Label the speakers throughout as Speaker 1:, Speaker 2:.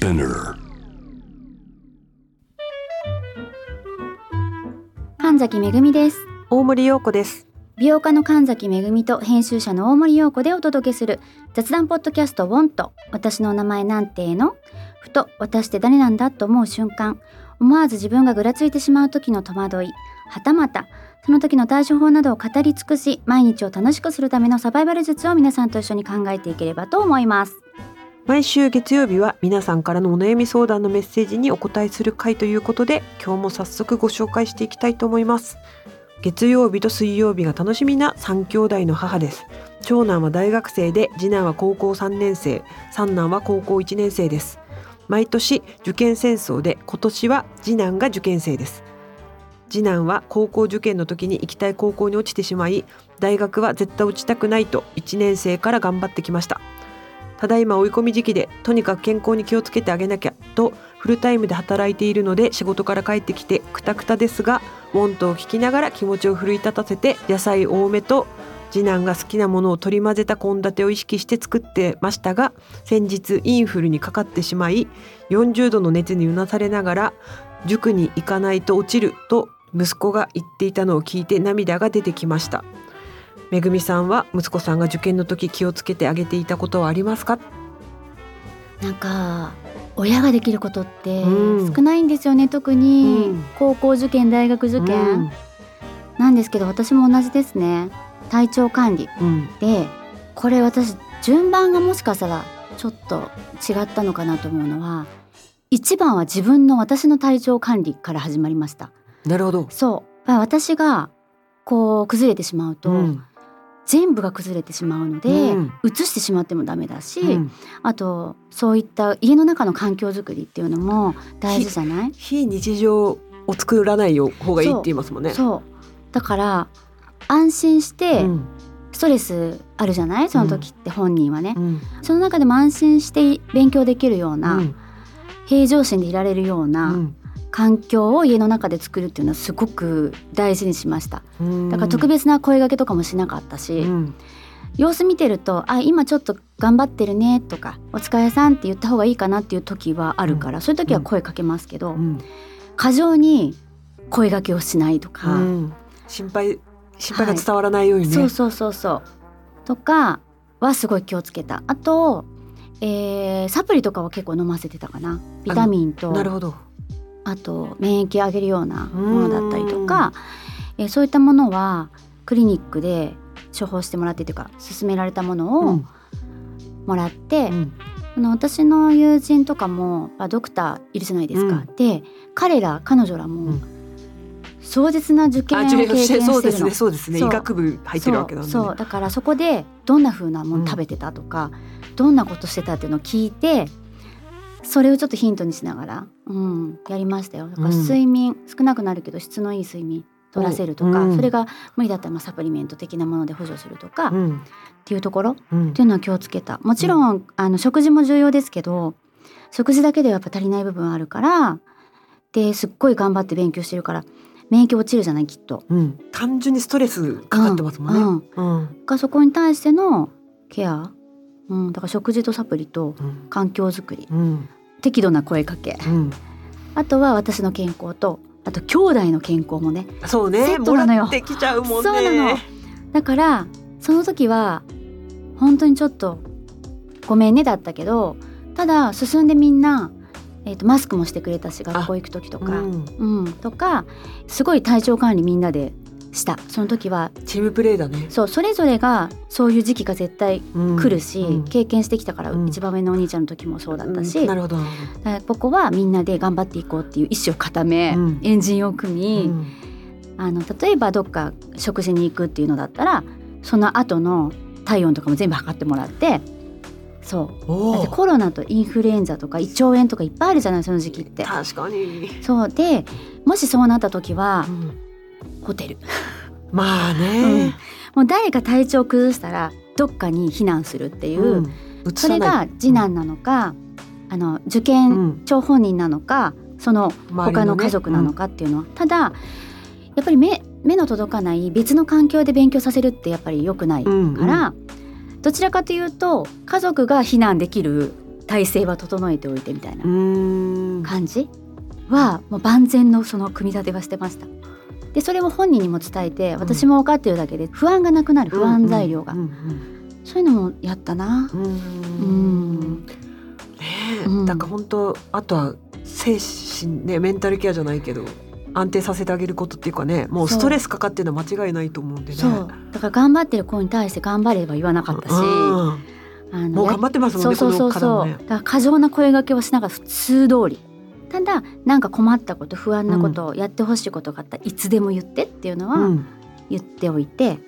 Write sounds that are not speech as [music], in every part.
Speaker 1: Spinner.
Speaker 2: 神崎めぐみです。
Speaker 3: 大森洋子です。
Speaker 2: 美容家の神崎めぐみと編集者の大森洋子でお届けする雑談ポッドキャストウォンと私の名前なんての？ふと私って誰なんだと思う瞬間。思わず自分がぐらついてしまう時の戸惑い。はたまたその時の対処法などを語り尽くし毎日を楽しくするためのサバイバル術を皆さんと一緒に考えていければと思います
Speaker 3: 毎週月曜日は皆さんからのお悩み相談のメッセージにお答えする回ということで今日も早速ご紹介していきたいと思います。月曜日と水曜日が楽しみな3兄弟の母です。長男は大学生で次男は高校3年生。三男は高校1年生です。毎年受験戦争で今年は次男が受験生です。次男は高校受験の時に行きたい高校に落ちてしまい大学は絶対落ちたくないと1年生から頑張ってきました。ただいま追い込み時期でとにかく健康に気をつけてあげなきゃとフルタイムで働いているので仕事から帰ってきてクタクタですがウォントを聞きながら気持ちを奮い立たせて野菜多めと次男が好きなものを取り混ぜた献立を意識して作ってましたが先日インフルにかかってしまい40度の熱にうなされながら塾に行かないと落ちると息子が言っていたのを聞いて涙が出てきました。めぐみさんは息子さんが受験の時気をつけてあげていたことはありますか？
Speaker 2: なんか親ができることって
Speaker 3: うん。
Speaker 2: 少ないんですよね、特に。
Speaker 3: うん。
Speaker 2: 高校受験大学受験、なんですけど私も同じですね。体調管理
Speaker 3: うん。うん
Speaker 2: でこれ私順番がもしかしたらちょっと違ったのかなと思うのは一番は自分の私の体調管理から始まりました。
Speaker 3: なるほど。
Speaker 2: そう。私がこう崩れてしまうと、
Speaker 3: うん
Speaker 2: 全部が崩れてしまうので、
Speaker 3: うん。
Speaker 2: 移してしまってもダメだし、
Speaker 3: うん。
Speaker 2: あとそういった家の中の環境づくりっていうのも大事じゃない？
Speaker 3: 非日常を作らない方がいいって言いますもんね。
Speaker 2: そう。だから安心して
Speaker 3: うん。
Speaker 2: ストレスあるじゃない？その時って本人はね、
Speaker 3: うん。
Speaker 2: その中でも安心して勉強できるような、
Speaker 3: うん。
Speaker 2: 平常心でいられるよう
Speaker 3: う
Speaker 2: なん環境を家の中で作るっていうのはすごく大事にしました。
Speaker 3: うん。
Speaker 2: だから特別な声掛けとかもしなかったし、
Speaker 3: うん。
Speaker 2: 様子見てると「あ今ちょっと頑張ってるね」とか「お疲れさん」って言った方がいいかなっていう時はあるから、そういう時は声かけますけど、
Speaker 3: うん。
Speaker 2: 過剰に声掛けをしないとか、
Speaker 3: うん。心配心配が伝わらないようにね。
Speaker 2: そうそうそうそう。とかはすごい気をつけた。あと、えーサプリとかは結構飲ませてたかな。ビタミンと
Speaker 3: なるほど。
Speaker 2: あと免疫上げるようなものだったりとか、えーそういったものはクリニックで処方してもらってというか勧められたものを
Speaker 3: うん。
Speaker 2: もらって、
Speaker 3: うん。
Speaker 2: あの私の友人とかもあドクターいるじゃないですか。
Speaker 3: うん。
Speaker 2: で彼ら彼女ら
Speaker 3: う
Speaker 2: も
Speaker 3: ん。
Speaker 2: 壮絶な受験を
Speaker 3: あ
Speaker 2: 経験してるの。
Speaker 3: そうですねそうですね。医学部入ってるわけなんで、ね。
Speaker 2: そうだからそこでどんな風なもの食べてたとか、どんなことしてたっていうのを聞いてそれをちょっとヒントにしながら、うん、やりましたよ。だから
Speaker 3: うん
Speaker 2: 睡眠、少なくなるけど質のいい睡眠取らせるとか、
Speaker 3: うん。
Speaker 2: それが無理だったらまあサプリメント的なもので補助するとか、っ
Speaker 3: うん。
Speaker 2: ていうところっ
Speaker 3: うん。
Speaker 2: ていうのは気をつけた。もちろん、あの食事も重要ですけど食事だけではやっぱ足りない部分あるからですっごい頑張って勉強してるから免疫落ちるじゃないきっと。
Speaker 3: うん。単純にストレスかかってますもんね。
Speaker 2: うん。
Speaker 3: うん。
Speaker 2: がそこに対してのケア、うん、だから食事とサプリと
Speaker 3: うん。
Speaker 2: 環境づくり。
Speaker 3: うん
Speaker 2: 適度な声かけ。
Speaker 3: うん。
Speaker 2: あとは私の健康とあと兄弟の健康もね
Speaker 3: そうね。
Speaker 2: セッ
Speaker 3: も
Speaker 2: トなのよ。
Speaker 3: らってきちゃうもんね。
Speaker 2: そうなの。だからその時は本当にちょっとごめんねだったけどただ進んでみんな、えー、とマスクもしてくれたし学校行く時とか、
Speaker 3: うん。
Speaker 2: うん、とかすごい体調管理みんなでした。その時は。
Speaker 3: チームプレーだね。
Speaker 2: そうそれぞれがそういう時期が絶対
Speaker 3: うん。
Speaker 2: 来るし、
Speaker 3: うん。
Speaker 2: 経験してきたから、
Speaker 3: うん。
Speaker 2: 一番上のお兄ちゃんの時もそうだったし、
Speaker 3: うん。なるほど。
Speaker 2: ここはみんなで頑張っていこうっていう意志を固め、
Speaker 3: うん。
Speaker 2: エンジンを組み、
Speaker 3: うん。
Speaker 2: あの例えばどっか食事に行くっていうのだったらその後の体温とかも全部測ってもらってそう。だってコロナとインフルエンザとか胃腸炎とかいっぱいあるじゃないその時期って。
Speaker 3: 確かに。
Speaker 2: そう。でもしそうなった時は
Speaker 3: うん
Speaker 2: ホテル。
Speaker 3: まあね。
Speaker 2: もう誰か体調崩したらどっかに避難するっていう、
Speaker 3: うん。移
Speaker 2: それが次男なのか、あの受
Speaker 3: う
Speaker 2: 験
Speaker 3: ん。
Speaker 2: 張本人なのかその他の家族なのかっていうのは、ただやっぱり目目の届かない別の環境で勉強させるってやっぱり良くないから、
Speaker 3: うん
Speaker 2: どちらかというと家族が避難できる体勢は整えておいてみたいな感じはもう万全のその組み立てはしてました。でそれを本人にも伝えて私も分かってるだけで不安がなくなる不安材料が、
Speaker 3: うん
Speaker 2: そういうのもやったな。
Speaker 3: うん。ねだから本当あとは精神ねメンタルケアじゃないけど安定させてあげることっていうかねもうストレスかかってるのは間違いないと思うんでね。
Speaker 2: そう。だから頑張ってる子に対して頑張れば言わなかったし、
Speaker 3: うん。
Speaker 2: あの
Speaker 3: もう頑張ってますもんね
Speaker 2: そうそうそうそう、
Speaker 3: ね。
Speaker 2: だから過剰な声掛けをしながら普通通りただなんか困ったこと不安なこと、やってほしいことがあったらいつでも言ってっていうのは
Speaker 3: うん。
Speaker 2: 言っておいてっ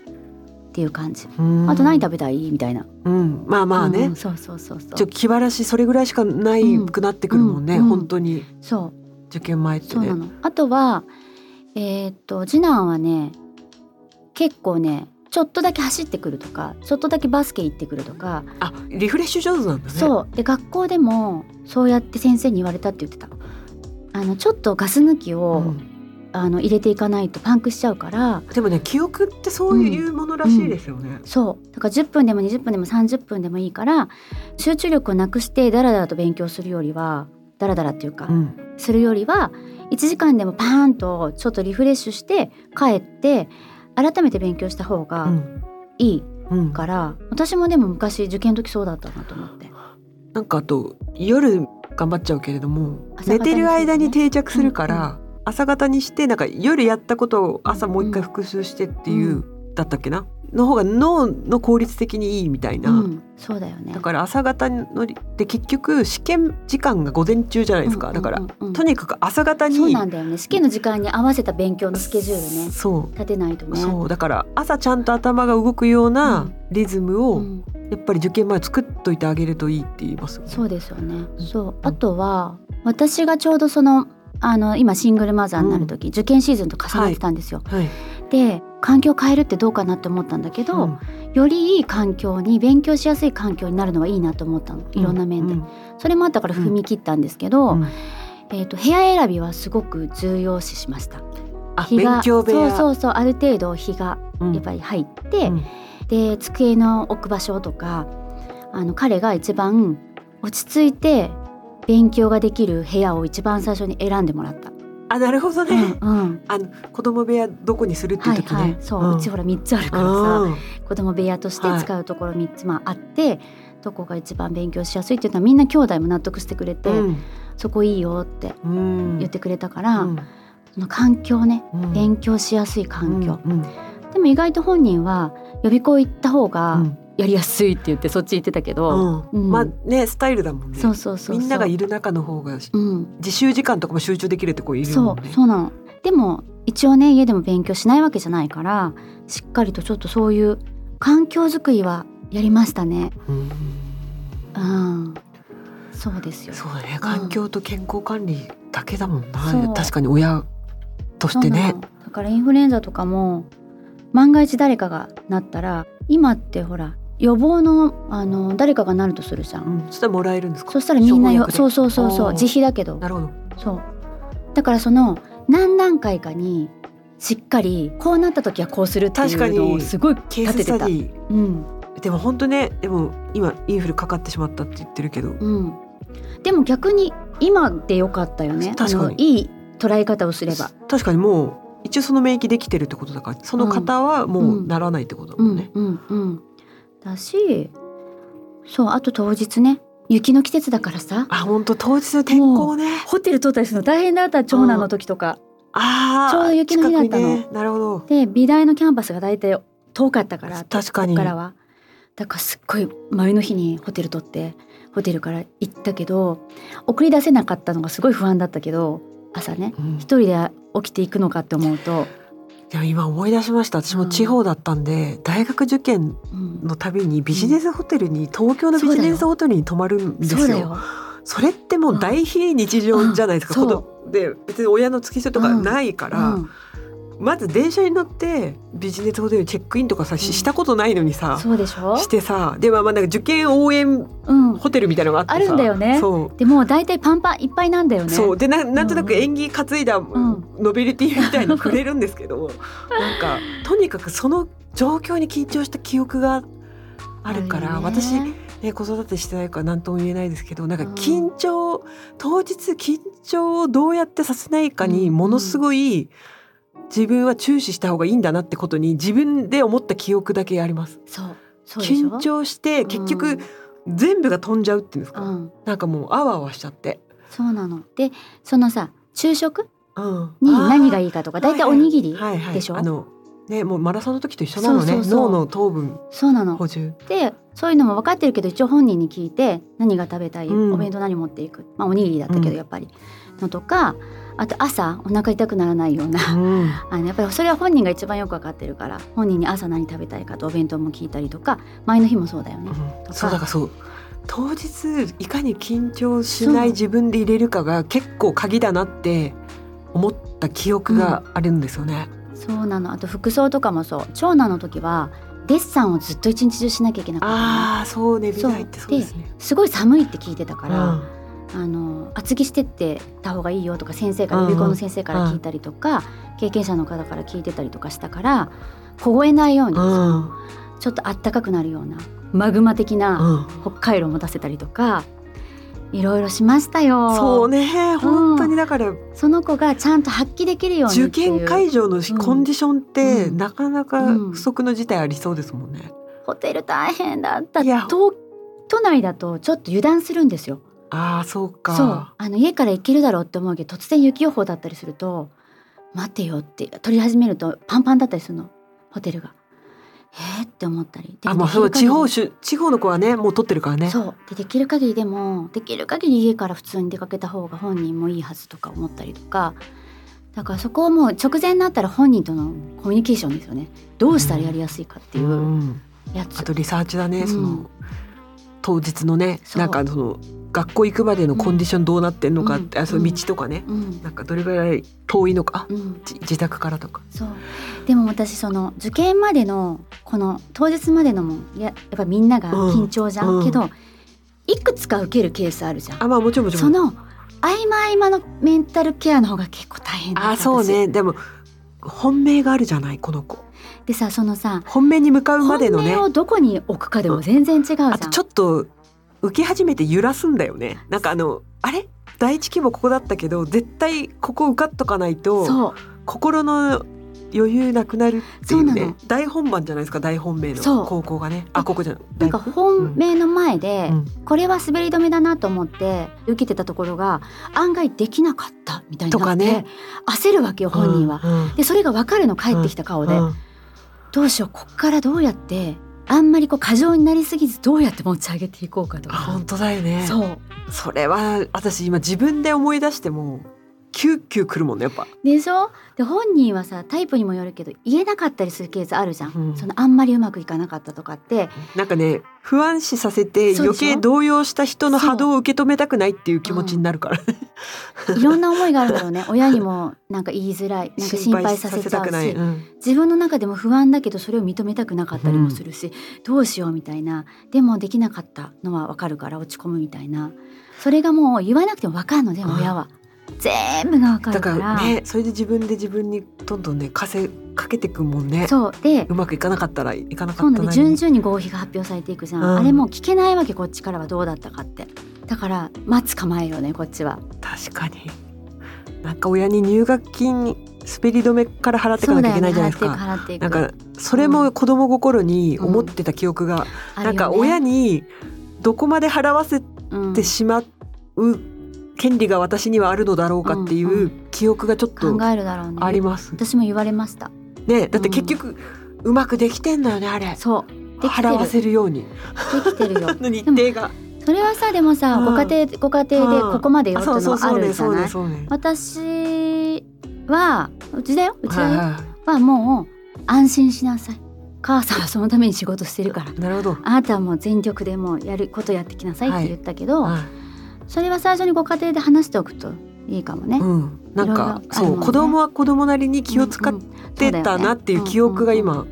Speaker 2: ていう感じ、
Speaker 3: うん。
Speaker 2: あと何食べたいみたいな。
Speaker 3: うん、まあまあね、
Speaker 2: うんそうそうそうそう。
Speaker 3: ちょ気晴らしそれぐらいしかないくなってくるもんね、
Speaker 2: うん。うん。
Speaker 3: 本当に。
Speaker 2: そう。
Speaker 3: 受験前ってね。
Speaker 2: そうなの。あとはえーっと次男はね結構ねちょっとだけ走ってくるとかちょっとだけバスケ行ってくるとか、
Speaker 3: あリフレッシュ上手なんだね。
Speaker 2: そう。で学校でもそうやって先生に言われたって言ってたあのちょっとガス抜きを、
Speaker 3: うん。
Speaker 2: あの入れていかないとパンクしちゃうから
Speaker 3: でもね記憶ってそういうものらしいですよね。
Speaker 2: そう。だから10分でも20分でも30分でもいいから集中力をなくしてダラダラと勉強するよりはダラダラっていうか、
Speaker 3: うん。
Speaker 2: するよりは1時間でもパーンとちょっとリフレッシュして帰って改めて勉強した方
Speaker 3: う
Speaker 2: が
Speaker 3: ん。
Speaker 2: いい
Speaker 3: うん。
Speaker 2: から、私もでも昔受験の時そうだったなと思って。
Speaker 3: なんかあと夜頑張っちゃうけれども寝てる間に定着するから、朝方にしてなんか夜やったことを朝もう一回復習してっていう、
Speaker 2: う
Speaker 3: だったっけな？の方が脳の効率的にいいみたいな、
Speaker 2: うん、そうだよね。
Speaker 3: だから朝方のりで結局試験時間が午前中じゃないですか、
Speaker 2: うん
Speaker 3: だから、とにかく朝方に
Speaker 2: そうなんだよね。試験の時間に合わせた勉強のスケジュールね。
Speaker 3: そう。
Speaker 2: 立てないとね。
Speaker 3: そう。だから朝ちゃんと頭が動くよう
Speaker 2: う
Speaker 3: なん。リズムを
Speaker 2: うん
Speaker 3: やっぱり受験前作っといてあげるといいって言いますよね。
Speaker 2: そうですよね。そう。あとは私がちょうどそのあの今シングルマザーになる時、受験シーズンと重ねてたんですよ。
Speaker 3: はい、
Speaker 2: で環境を変えるってどうかなって思ったんだけど、
Speaker 3: うん。
Speaker 2: よりいい環境に勉強しやすい環境になるのはいいなと思ったの。いろんな面で、
Speaker 3: うん。
Speaker 2: それもあったから踏み切ったんですけど、
Speaker 3: うん。
Speaker 2: えー、と部屋選びはすごく重要視しました。
Speaker 3: あ
Speaker 2: 日がそうそうそうある程度日が
Speaker 3: うん。
Speaker 2: やっぱり入って、
Speaker 3: うん
Speaker 2: で机の置く場所とかあの彼が一番落ち着いて勉強ができる部屋を一番最初に選んでもらった。
Speaker 3: あなるほどね、
Speaker 2: うんうん。
Speaker 3: あの子供部屋どこにするっていう時ね、
Speaker 2: はいはい、そう、うちほら3つあるからさ、
Speaker 3: うん。
Speaker 2: 子供部屋として使うところ3つまああって、どこが一番勉強しやすいっていうのはみんな兄弟も納得してくれて、
Speaker 3: うん。
Speaker 2: そこいいよって
Speaker 3: うん。
Speaker 2: 言ってくれたから、
Speaker 3: うん。
Speaker 2: その環境ね
Speaker 3: うん。
Speaker 2: 勉強しやすい環境、
Speaker 3: うん
Speaker 2: でも意外と本人は予備校行った方
Speaker 3: う
Speaker 2: が
Speaker 3: ん。
Speaker 2: やりやすいって言ってそっち行ってたけど、
Speaker 3: うん。
Speaker 2: うん。
Speaker 3: まあねスタイルだもんね。
Speaker 2: そうそうそうそう。
Speaker 3: みんながいる中の方が
Speaker 2: うん、
Speaker 3: 自習時間とかも集中できるって子いる
Speaker 2: そ
Speaker 3: もんね。
Speaker 2: うそうなの。でも一応ね家でも勉強しないわけじゃないからしっかりとちょっとそういう環境づくりはやりましたね。
Speaker 3: うん。
Speaker 2: うん。そうですよ。
Speaker 3: そうだね。環境と健康管理だけだもんな、
Speaker 2: そう。
Speaker 3: 確かに親としてね。
Speaker 2: だからインフルエンザとかも万が一誰かがなったら今ってほら予防のあの誰かがなるとするじゃん、
Speaker 3: うん、そしたらもらえるんですか？
Speaker 2: そしたらみんなよそうそうそうそう自費だけど。
Speaker 3: なるほど。
Speaker 2: そう。だからその何段階かにしっかりこうなった時はこうするっていう
Speaker 3: 確かに。
Speaker 2: のをすごい立ててた。うん。
Speaker 3: でも本当ねでも今インフルかかってしまったって言ってるけど。
Speaker 2: うん。でも逆に今でよかったよね。
Speaker 3: 確かに。
Speaker 2: いい捉え方をすれば。
Speaker 3: 確かにもう一応その免疫できてるってことだからその方はもうならないってことだもんね。
Speaker 2: んうんうん。だしそうあと当日ね雪の季節だからさ
Speaker 3: あ本当当日の天候ね。
Speaker 2: ホテル取ったりするの大変だった長男の時とか
Speaker 3: ああ
Speaker 2: ちょうど雪の日だったの
Speaker 3: ね、なるほど。
Speaker 2: で美大のキャンパスが大体遠かったから
Speaker 3: 確かに
Speaker 2: ここからはだからすっごい前の日にホテル取ってホテルから行ったけど送り出せなかったのがすごい不安だったけど朝ね
Speaker 3: うん。
Speaker 2: 一人で起きていくのかって思うと、
Speaker 3: でも今思い出しました。私も地方だったんで、大学受験
Speaker 2: うん、
Speaker 3: のたびにビジネスホテルに、東京のビジネスホテルに泊まるんですよ。
Speaker 2: そ
Speaker 3: れってもう大非日常じゃないですか。
Speaker 2: うん。
Speaker 3: で別に親の付き添いとかないから、
Speaker 2: うん
Speaker 3: まず電車に乗ってビジネスホテルにチェックインとかさし
Speaker 2: うん。
Speaker 3: したことないのにさ、
Speaker 2: そうでしょ？
Speaker 3: してさでもまあなんか受験応援
Speaker 2: うん。
Speaker 3: ホテルみたいなのがあってさ
Speaker 2: あるんだよね。
Speaker 3: そう。
Speaker 2: でもう大体パンパンいっぱいなんだよね。
Speaker 3: そう。でななんとなく
Speaker 2: うんうん
Speaker 3: 縁起担いだ
Speaker 2: ん。
Speaker 3: ノベリティみたいのくれるんですけど、[laughs] なんかとにかくその状況に緊張した記憶があるから
Speaker 2: ね。
Speaker 3: 私ね、子育てしてないから何とも言えないですけどなんか緊張、当日緊張をどうやってさせないかにものすごい自分は注視した方がいいんだなってことに自分で思った記憶だけあります。
Speaker 2: そう
Speaker 3: 緊張して結局全部が飛んじゃうっていうんですか、
Speaker 2: うん、
Speaker 3: なんかもうあわあわしちゃって。
Speaker 2: そうなの。でそのさ昼食？
Speaker 3: うん。
Speaker 2: に何が
Speaker 3: い
Speaker 2: いいかとか大体おにぎり
Speaker 3: はいはい、
Speaker 2: でしょ？
Speaker 3: あのねもうマラソンの時と一緒なのね。
Speaker 2: そうそうそう。
Speaker 3: 脳の糖分
Speaker 2: そうなの。
Speaker 3: 補充。
Speaker 2: でそういうのも分かってるけど一応本人に聞いて何が食べたい、
Speaker 3: うん。
Speaker 2: お弁当何持っていく、まあ、おにぎりだったけ
Speaker 3: うん。
Speaker 2: どやっぱり、のとかあと朝お腹痛くならないような。
Speaker 3: うん。[laughs]
Speaker 2: あのやっぱりそれは本人が一番よく分かってるから本人に朝何食べたいかとお弁当も聞いたりとか前の日もそうだよね。
Speaker 3: うん。そうだからそう。当日いかに緊張しない自分で入れるかが結構鍵だなって思った記憶があるんですよね。
Speaker 2: そうなの。あと服装とかもそう。長男の時はデッサンをずっと一日中しなきゃいけなかった
Speaker 3: ああそうね美大ってそうですね。
Speaker 2: すごい寒いって聞いてたから、
Speaker 3: うん。
Speaker 2: あの厚着してってた方がいいよとか先生から
Speaker 3: うん。
Speaker 2: 予備校の先生から聞いたりとか、経験者の方から聞いてたりとかしたから凍えないように、
Speaker 3: うん。
Speaker 2: ちょっとあったかくなるようなマグマ的な
Speaker 3: うん。
Speaker 2: 北海道も出せたりとかいろいろしましたよ。
Speaker 3: そうね本当にだから
Speaker 2: その子がちゃんと発揮できるように
Speaker 3: 受験会場のコンディションって
Speaker 2: うん
Speaker 3: なかなか不測の事態ありそうですもんね。
Speaker 2: ホテル大変だった
Speaker 3: いや
Speaker 2: 都都内だとちょっと油断するんですよ。
Speaker 3: ああそうか。
Speaker 2: そうあの家から行けるだろうって思うけど突然雪予報だったりすると待てよって取り始めるとパンパンだったりするのホテルが。えー、って思ったり。で
Speaker 3: あまあそう地方し地方の子はねもう取ってるからね。
Speaker 2: そう。でできる限りでもできる限り家から普通に出かけた方が本人もいいはずとか思ったりとか。だからそこをもう直前になったら本人とのコミュニケーションですよね。どうしたらやりやすいかっていううん。やつ、
Speaker 3: あとリサーチだね、
Speaker 2: うん。
Speaker 3: その当日のねなんかその学校行くまでのコンディションどうなってんのかって、
Speaker 2: うん。
Speaker 3: あその道とかね、
Speaker 2: うん。
Speaker 3: なんかどれぐらい遠いのか、
Speaker 2: うん、
Speaker 3: じ自宅からとか。
Speaker 2: そう。でも私その受験までのこの当日までのもややっぱみんなが緊張じゃん、
Speaker 3: うん。
Speaker 2: けどいくつか受けるケースあるじゃん。
Speaker 3: あまあもちろんもちろん。
Speaker 2: その合間合間のメンタルケアの方が結構大変
Speaker 3: あそうね。でも本命があるじゃないこの子。
Speaker 2: 私でさそのさ
Speaker 3: 本命に向かうまでのね。
Speaker 2: 本命をどこに置くかでも全然違うじゃん。
Speaker 3: あとちょっと受け始めて揺らすんだよね。なんかあのあれ？第一希望ここだったけど絶対ここ受かっとかないと心の余裕なくなるっていうね。大本番じゃないですか大本命の高校がね。あここじゃ
Speaker 2: なんか本命の前で、
Speaker 3: うん。
Speaker 2: これは滑り止めだなと思って受けてたところが案外できなかったみたいにな
Speaker 3: とかね。
Speaker 2: 焦るわけよ本人は。
Speaker 3: うんうん。
Speaker 2: でそれが分かるの帰ってきた顔で、
Speaker 3: うん。
Speaker 2: どうしようこっからどうやってあんまりこう過剰になりすぎずどうやって持ち上げていこうかとか。
Speaker 3: あ本当だよね
Speaker 2: そう
Speaker 3: それは私今自分で思い出してもキュッキュくるもんねやっぱ。
Speaker 2: でしょ？で本人はさタイプにもよるけど言えなかったりするケースあるじゃん、
Speaker 3: うん。
Speaker 2: そのあんまりうまくいかなかったとかって。
Speaker 3: なんかね不安視させて余計動揺した人の波動を受け止めたくないっていう気持ちになるから、
Speaker 2: いろんな思いがあるんだろうね。[laughs] 親にもなんか言いづらい。なんか心配させちゃうし、
Speaker 3: うん。
Speaker 2: 自分の中でも不安だけどそれを認めたくなかったりもするし、どうしようみたいな。でもできなかったのはわかるから落ち込むみたいな。それがもう言わなくてもわかるので
Speaker 3: うん
Speaker 2: 親は、全部がわか
Speaker 3: だか
Speaker 2: るから
Speaker 3: らねそれで自分で自分にどんどんね稼かけてくもんね。
Speaker 2: そう。で
Speaker 3: うまくいかなかったらいかなかったな
Speaker 2: 順々に合否が発表されていくじゃん、
Speaker 3: うん。
Speaker 2: あれもう聞けないわけこっちからはどうだったかって。だから待つ構えよねこっちは。
Speaker 3: 確かに。なんか親に入学金滑り止めから払っていかなきゃいけないじゃないですか、
Speaker 2: 払っていく
Speaker 3: なんかそれも子供心に思ってた記憶が、
Speaker 2: あるよね。
Speaker 3: なんか親にどこまで払わせ
Speaker 2: うん。
Speaker 3: てしまう権利が私にはあるのだろうかってい
Speaker 2: うんう
Speaker 3: う記憶がちょっと
Speaker 2: 考えるだろうね。
Speaker 3: あります。
Speaker 2: 私も言われました。
Speaker 3: ねだって結局うまくできてんのよねあれ。
Speaker 2: そう。できてる。
Speaker 3: 払わせるように。
Speaker 2: できてるよ。
Speaker 3: の日程が。
Speaker 2: それはさでもさ、
Speaker 3: うん。
Speaker 2: ご家庭ご家庭でここまでよっていうのはあるじゃない？私はうちだようちだよ、
Speaker 3: はいは
Speaker 2: はもう安心しなさい。母さんはそのために仕事してるから。
Speaker 3: いなるほど。
Speaker 2: あなたはもう全力でもうやることやってきなさいって言ったけど、
Speaker 3: はい
Speaker 2: それは最初にご家庭で話しておくといいかもね。
Speaker 3: うん。なんか
Speaker 2: いろいろある
Speaker 3: そう子供は子供なりに気を使っ
Speaker 2: うんうん。
Speaker 3: てたなっていう記憶が今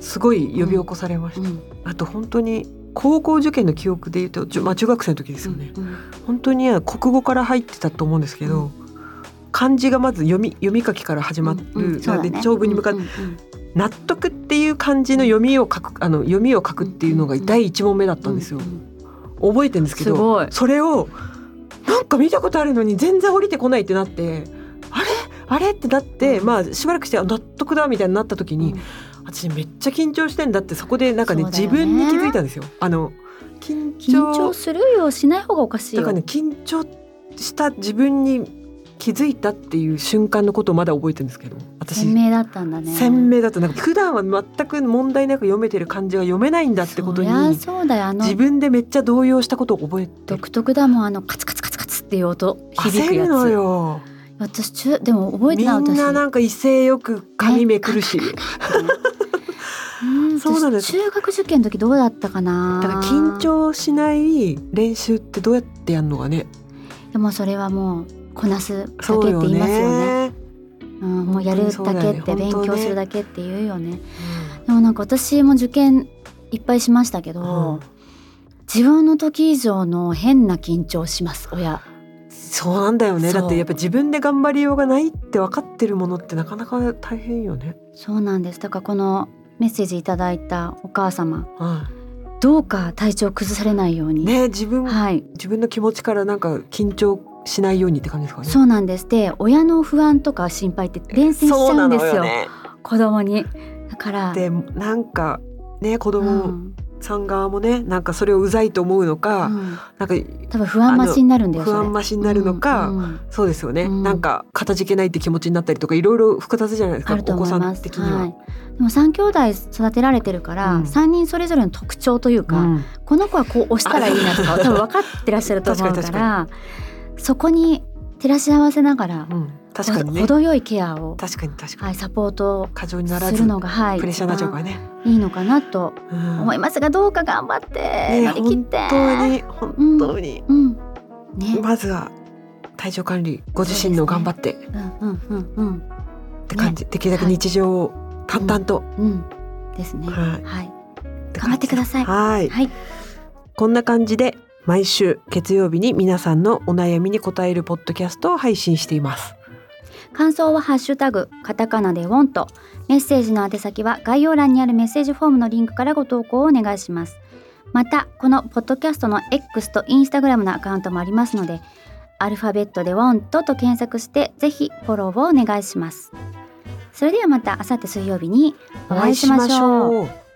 Speaker 3: すごい呼び起こされました。あと本当に高校受験の記憶で言うと、まあ中学生の時ですよね。
Speaker 2: うんうん。
Speaker 3: 本当に国語から入ってたと思うんですけど、漢字がまず読み読み書きから始まる、
Speaker 2: うんうん。ね。
Speaker 3: で長文に向かって、
Speaker 2: うんうんうん。
Speaker 3: 納得っていう漢字の読みを書くあの読みを書くっていうのが第一問目だったんですよ。
Speaker 2: うんうん
Speaker 3: 覚えてるんですけどそれをなんか見たことあるのに全然降りてこないってなってあれ？あれ？ってなってまあしばらくしてあ納得だみたいになった時に、私めっちゃ緊張してんだってそこでなんかね
Speaker 2: ね。
Speaker 3: 自分に気づいたんですよ。あの緊
Speaker 2: 緊
Speaker 3: 張
Speaker 2: 張する？よしない方がおかしいよ。
Speaker 3: だからね緊張した自分に気づいたっていう瞬間のことをまだ覚えてるんですけど。私。
Speaker 2: 鮮明だったんだね。
Speaker 3: 鮮明だった。なんか普段は全く問題なく読めてる漢字が読めないんだってことに。
Speaker 2: そうだよ。あの
Speaker 3: 自分でめっちゃ動揺したことを覚えて
Speaker 2: 独特だもん。あのカツカツカツカツっていう音響くや
Speaker 3: 焦るよ。
Speaker 2: 私中でも覚えて
Speaker 3: み
Speaker 2: ない私
Speaker 3: んななんか威勢よく髪めくるし、
Speaker 2: うん。
Speaker 3: そうなんです。
Speaker 2: 私中学受験の時どうだったかな。
Speaker 3: だから緊張しない練習ってどうやってやるのがね。
Speaker 2: でもそれはもうこなすだけって言いますよね。
Speaker 3: ね。
Speaker 2: うん、もうやるだけって勉強するだけって言うよね。でもなんか私も受験いっぱいしましたけど、
Speaker 3: うん。
Speaker 2: 自分の時以上の変な緊張します親。
Speaker 3: そうなんだよね。だってやっぱ自分で頑張りようがないって分かってるものってなかなか大変よね。
Speaker 2: そうなんです。だからこのメッセージいただいたお母様
Speaker 3: は
Speaker 2: どうか体調崩されないよう
Speaker 3: い、
Speaker 2: に、
Speaker 3: ね自分、
Speaker 2: はい。
Speaker 3: 自分の気持ちからなんか緊張しないようにって感じですかね？
Speaker 2: そうなんです。で親の不安とか心配って伝染しちゃうんですよ。
Speaker 3: そうなのね。
Speaker 2: 子供に。だから
Speaker 3: でなんかね子
Speaker 2: う
Speaker 3: 供
Speaker 2: ん。
Speaker 3: さん側もねなんかそれをうざいと思うのか、
Speaker 2: うん。
Speaker 3: なんか
Speaker 2: 多分不安増しになるんだよ
Speaker 3: 不安増しになるのか、
Speaker 2: うんうん。
Speaker 3: そうですよね、
Speaker 2: うん。
Speaker 3: なんかかたじけないって気持ちになったりとかいろいろ複雑じゃないですかお子さ
Speaker 2: 思います。
Speaker 3: ん的には。
Speaker 2: はい。でも三兄弟育てられてるから、
Speaker 3: うん。
Speaker 2: 三人それぞれの特徴というか、
Speaker 3: うん。
Speaker 2: この子はこう押したらいいなとか [laughs] 多分分かってらっしゃると思うからそこに照らし合わせながら、
Speaker 3: うん。確かにね。
Speaker 2: 程よいケアを、
Speaker 3: 確かに確かに、
Speaker 2: はい、サポート
Speaker 3: 過剰になら
Speaker 2: す
Speaker 3: ず
Speaker 2: るのがはい
Speaker 3: プレッシャーになっちゃうからね。
Speaker 2: いいのかなと
Speaker 3: うん。
Speaker 2: 思いますがどうか頑張って
Speaker 3: ね
Speaker 2: 乗り切って、
Speaker 3: 本当に本当に、
Speaker 2: うんね、
Speaker 3: まずは体調管理ご自身の頑張って。っ
Speaker 2: うんうんうんうん。
Speaker 3: て感じ、できるだけ日常を淡々と、
Speaker 2: うんですね。
Speaker 3: はい。
Speaker 2: 頑張ってください。
Speaker 3: はい、
Speaker 2: はい。
Speaker 3: こんな感じで毎週月曜日に皆さんのお悩みに答えるポッドキャストを配信しています。
Speaker 2: 感想はハッシュタグカタカナでウォントメッセージの宛先は概要欄にあるメッセージフォームのリンクからご投稿をお願いしますまたこのポッドキャストの X と Instagram のアカウントもありますのでアルファベットでウォントと検索してぜひフォローをお願いしますそれではまた明後日水曜日にお会いしましょう
Speaker 3: う。